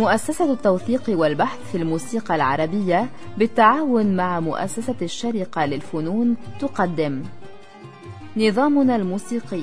مؤسسة التوثيق والبحث في الموسيقى العربية بالتعاون مع مؤسسة الشرقة للفنون تقدم. نظامنا الموسيقي.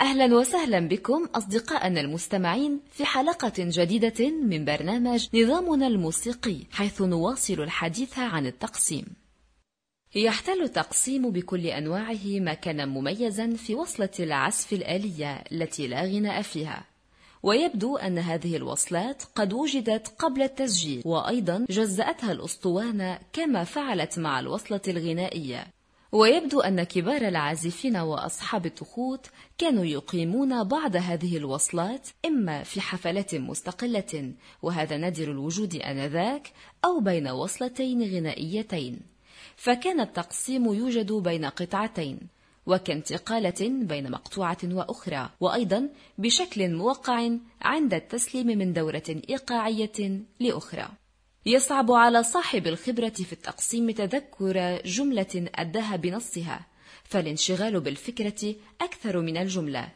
أهلا وسهلا بكم أصدقائنا المستمعين في حلقة جديدة من برنامج نظامنا الموسيقي حيث نواصل الحديث عن التقسيم. يحتل التقسيم بكل أنواعه مكانا مميزا في وصلة العزف الآلية التي لا غناء فيها. ويبدو أن هذه الوصلات قد وجدت قبل التسجيل وأيضا جزأتها الأسطوانة كما فعلت مع الوصلة الغنائية. ويبدو أن كبار العازفين وأصحاب التخوت كانوا يقيمون بعض هذه الوصلات إما في حفلات مستقلة وهذا نادر الوجود آنذاك أو بين وصلتين غنائيتين. فكان التقسيم يوجد بين قطعتين وكانتقالة بين مقطوعة وأخرى وأيضا بشكل موقع عند التسليم من دورة إيقاعية لأخرى. يصعب على صاحب الخبرة في التقسيم تذكر جملة أداها بنصها فالانشغال بالفكرة أكثر من الجملة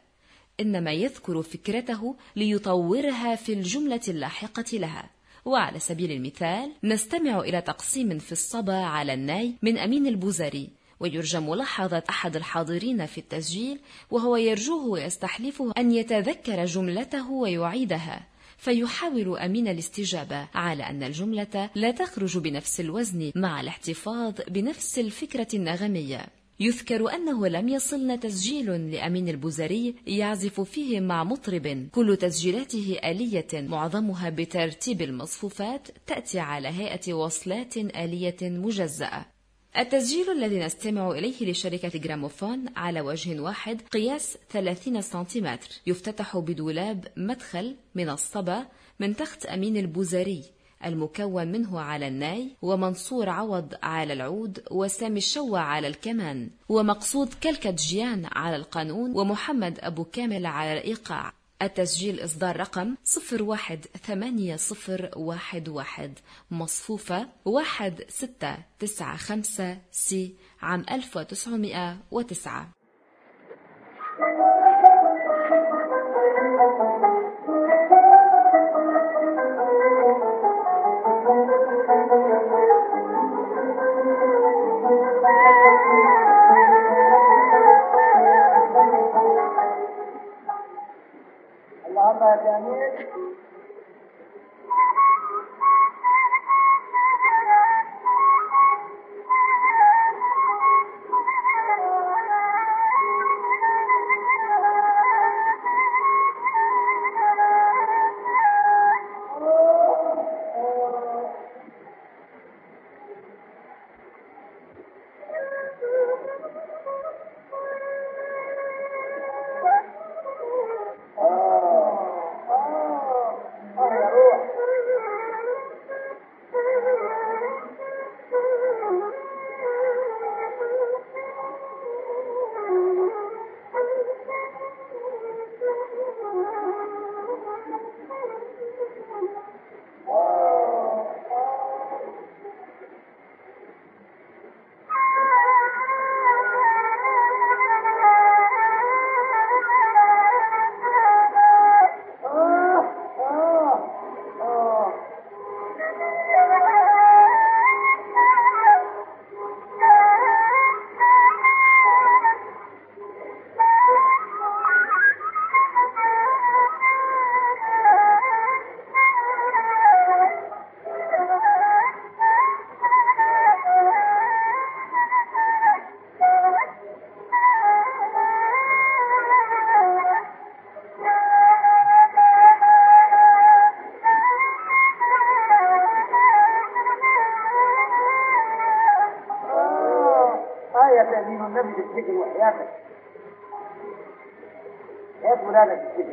إنما يذكر فكرته ليطورها في الجملة اللاحقة لها. وعلى سبيل المثال نستمع إلى تقسيم في الصبا على الناي من أمين البوزري ويرجى ملاحظة أحد الحاضرين في التسجيل وهو يرجوه ويستحلفه أن يتذكر جملته ويعيدها فيحاول أمين الاستجابة على أن الجملة لا تخرج بنفس الوزن مع الاحتفاظ بنفس الفكرة النغمية. يذكر أنه لم يصلنا تسجيل لأمين البوزري يعزف فيه مع مطرب. كل تسجيلاته آلية معظمها بترتيب المصفوفات تأتي على هيئة وصلات آلية مجزأة. التسجيل الذي نستمع إليه لشركة جراموفون على وجه واحد قياس 30 سنتيمتر يفتتح بدولاب مدخل من الصبا من تخت أمين البوزري المكون منه على الناي ومنصور عوض على العود وسامي الشوى على الكمان ومقصود كلكة جيان على القانون ومحمد أبو كامل على الإيقاع. التسجيل إصدار رقم 018011 مصفوفة 1695 سي عام 1909他不来 يكون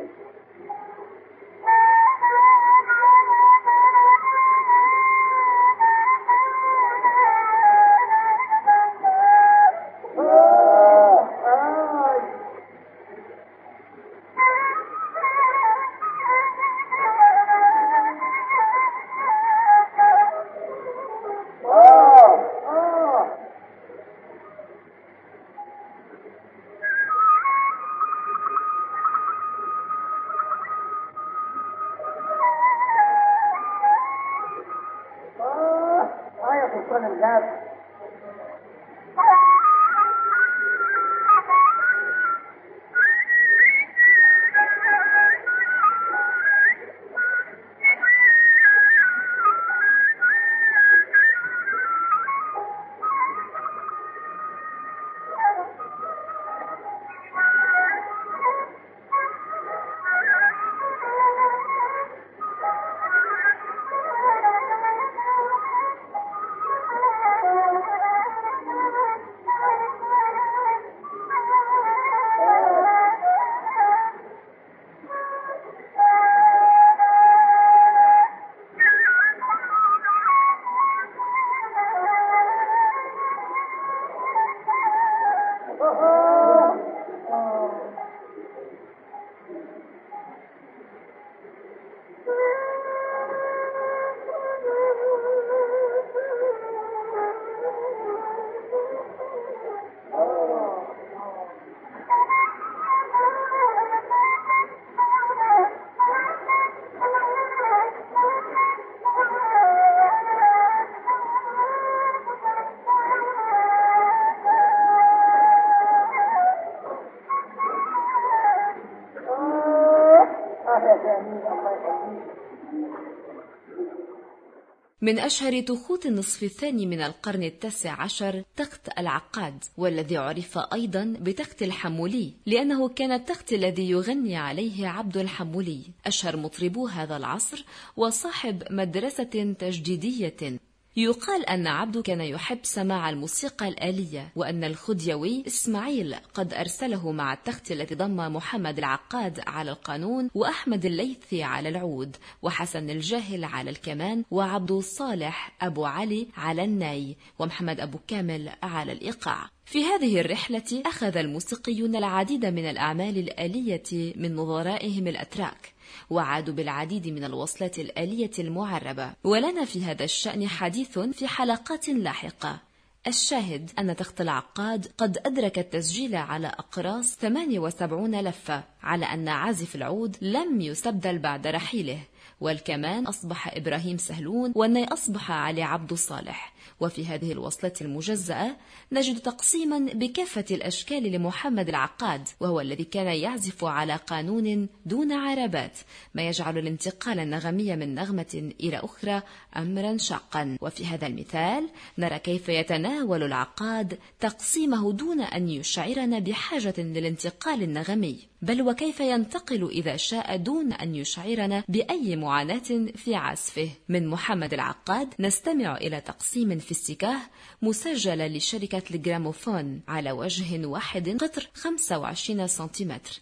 من أشهر تخوت النصف الثاني من القرن التاسع عشر تخت العقاد والذي عرف أيضا بتخت الحمولي لأنه كان التخت الذي يغني عليه عبد الحمولي. أشهر مطربو هذا العصر وصاحب مدرسة تجديدية. يقال أن عبد كان يحب سماع الموسيقى الآلية وأن الخديوي إسماعيل قد أرسله مع التخت الذي ضم محمد العقاد على القانون وأحمد الليثي على العود وحسن الجاهل على الكمان وعبد الصالح أبو علي على الناي ومحمد أبو كامل على الإيقاع. في هذه الرحلة أخذ الموسيقيون العديد من الأعمال الآلية من نظرائهم الأتراك. وعادوا بالعديد من الوصلات الآلية المعربة. ولنا في هذا الشأن حديث في حلقات لاحقة. الشاهد أن تخت العقاد قد أدرك التسجيل على أقراص 78 لفة على أن عازف العود لم يستبدل بعد رحيله. والكمان أصبح إبراهيم سهلون والني أصبح علي عبد الصالح. وفي هذه الوصلة المجزأة نجد تقسيما بكافة الأشكال لمحمد العقاد وهو الذي كان يعزف على قانون دون عربات ما يجعل الانتقال النغمي من نغمة إلى أخرى أمرا شاقا. وفي هذا المثال نرى كيف يتناول العقاد تقسيمه دون أن يشعرنا بحاجة للانتقال النغمي بل وكيف ينتقل إذا شاء دون أن يشعرنا بأي معاناة في عزفه. من محمد العقاد نستمع إلى تقسيم في السكاه مسجلة لشركة الجراموفون على وجه واحد قطر 25 سنتيمتر.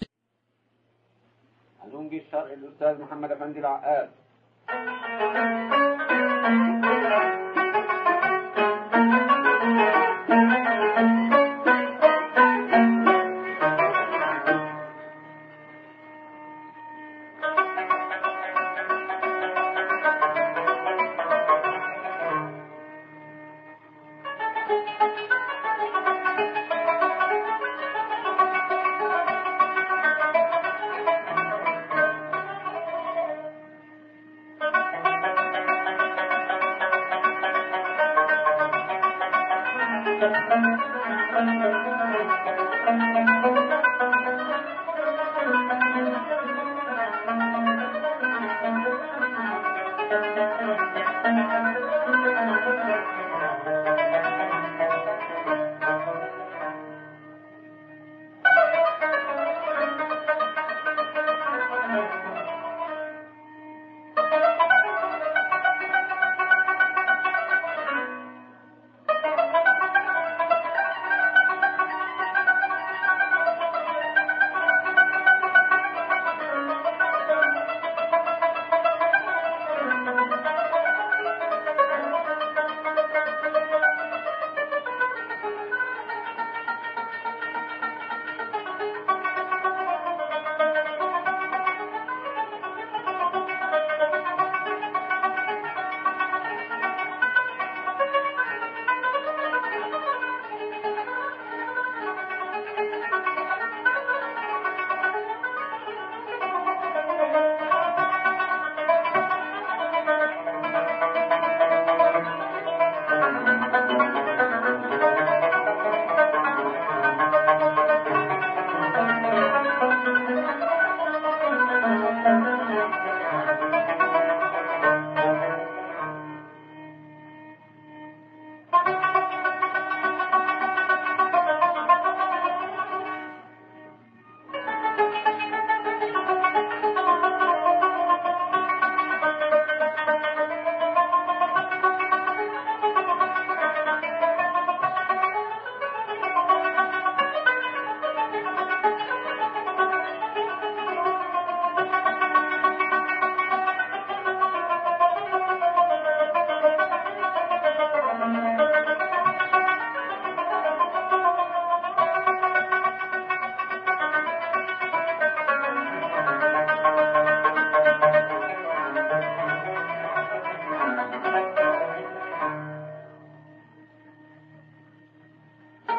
الأستاذ محمد أفندي العقاد.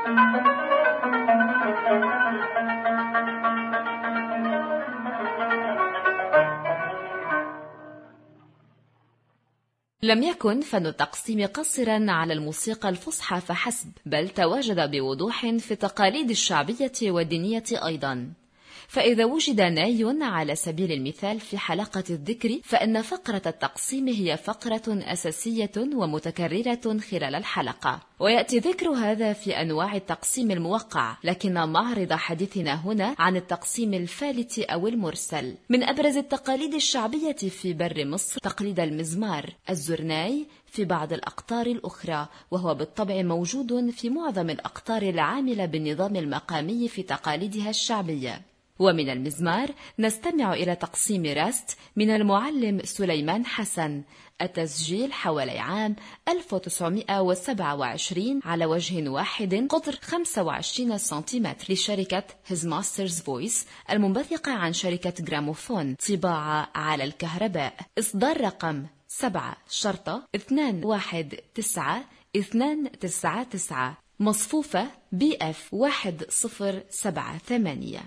لم يكن فن التقسيم قصرا على الموسيقى الفصحى فحسب بل تواجد بوضوح في التقاليد الشعبية والدينية أيضا. فإذا وجد ناي على سبيل المثال في حلقة الذكر فإن فقرة التقسيم هي فقرة أساسية ومتكررة خلال الحلقة. ويأتي ذكر هذا في أنواع التقسيم الموقع لكن معرض حديثنا هنا عن التقسيم الفالت أو المرسل. من أبرز التقاليد الشعبية في بر مصر تقليد المزمار الزرناي في بعض الأقطار الأخرى وهو بالطبع موجود في معظم الأقطار العاملة بالنظام المقامي في تقاليدها الشعبية. ومن المزمار نستمع إلى تقسيم راست من المعلم سليمان حسن. التسجيل حوالي عام 1927 على وجه واحد قطر 25 سنتيمتر لشركة His Master's Voice المنبثقة عن شركة جراموفون. طباعة على الكهرباء. إصدار رقم 7 شرطة 219 299 مصفوفة بي إف 1078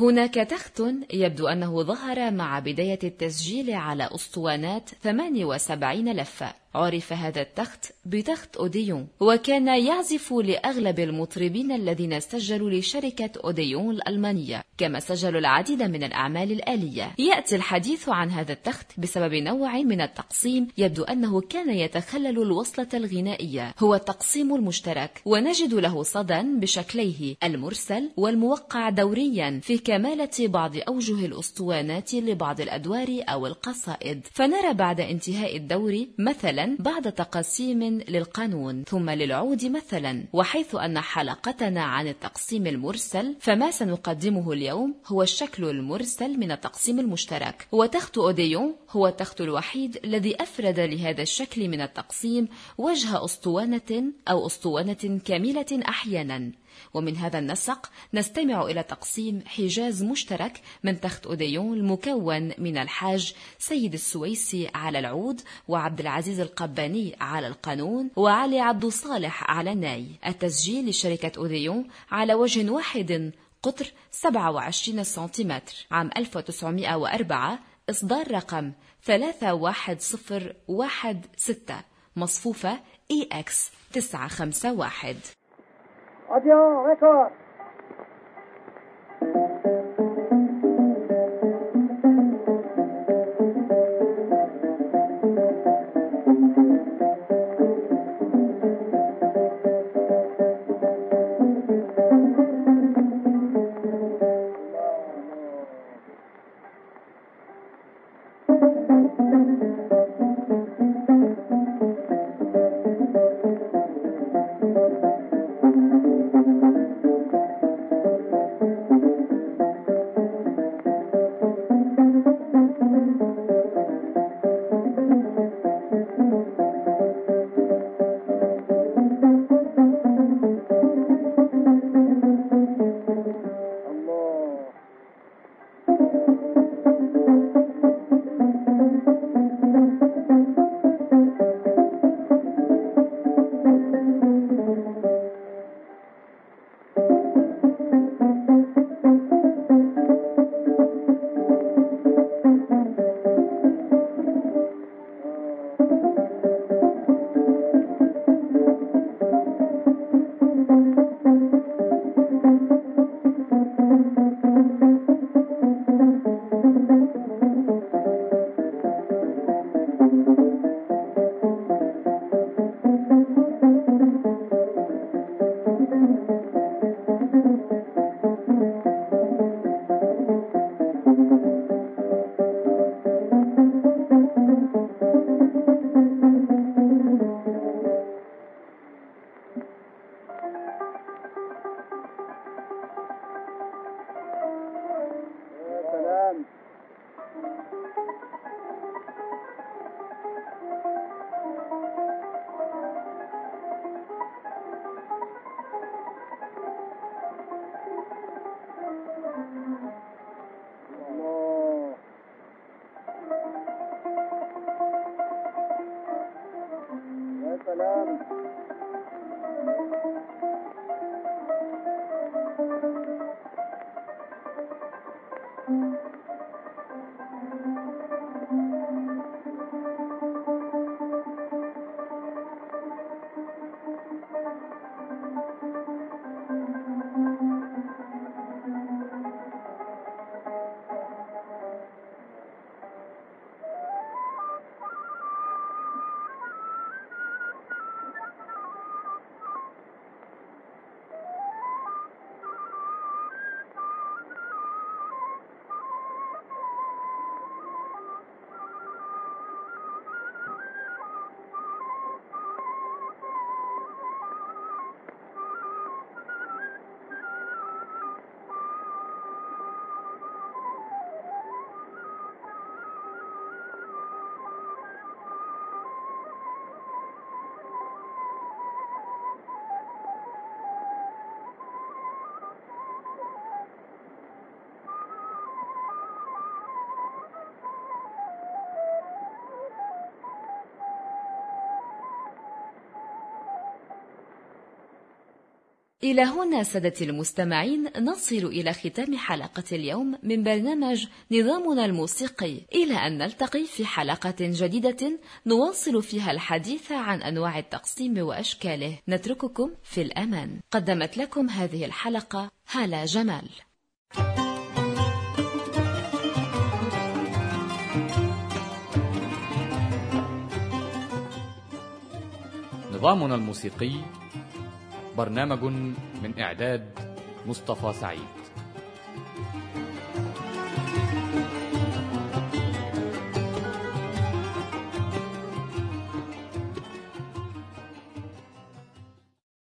هناك تخت يبدو أنه ظهر مع بداية التسجيل على أسطوانات 78 لفة. عرف هذا التخت بتخت أوديون وكان يعزف لأغلب المطربين الذين سجلوا لشركة أوديون الألمانية. كما سجلوا العديد من الأعمال الآلية. يأتي الحديث عن هذا التخت بسبب نوع من التقسيم يبدو أنه كان يتخلل الوصلة الغنائية. هو التقسيم المشترك ونجد له صدى بشكليه المرسل والموقع دوريا في كمالة بعض أوجه الأسطوانات لبعض الأدوار أو القصائد. فنرى بعد انتهاء الدور مثلا بعد تقسيم للقانون ثم للعود مثلا. وحيث أن حلقتنا عن التقسيم المرسل فما سنقدمه اليوم؟ هو الشكل المرسل من التقسيم المشترك وتخت أوديون هو التخت الوحيد الذي أفرد لهذا الشكل من التقسيم وجه أسطوانة أو أسطوانة كاملة أحيانا. ومن هذا النسق نستمع إلى تقسيم حجاز مشترك من تخت أوديون المكون من الحاج سيد السويسي على العود وعبد العزيز القباني على القانون وعلي عبد الصالح على الناي التسجيل لشركة أوديون على وجه واحد قطر 27 سنتيمتر. عام 1904 إصدار رقم 31016 مصفوفة EX 951 إلى هنا سادتي المستمعين نصل إلى ختام حلقة اليوم من برنامج نظامنا الموسيقي. إلى أن نلتقي في حلقة جديدة نواصل فيها الحديث عن أنواع التقسيم وأشكاله. نترككم في الأمان. قدمت لكم هذه الحلقة هالة جمال. نظامنا الموسيقي برنامج من إعداد مصطفى سعيد.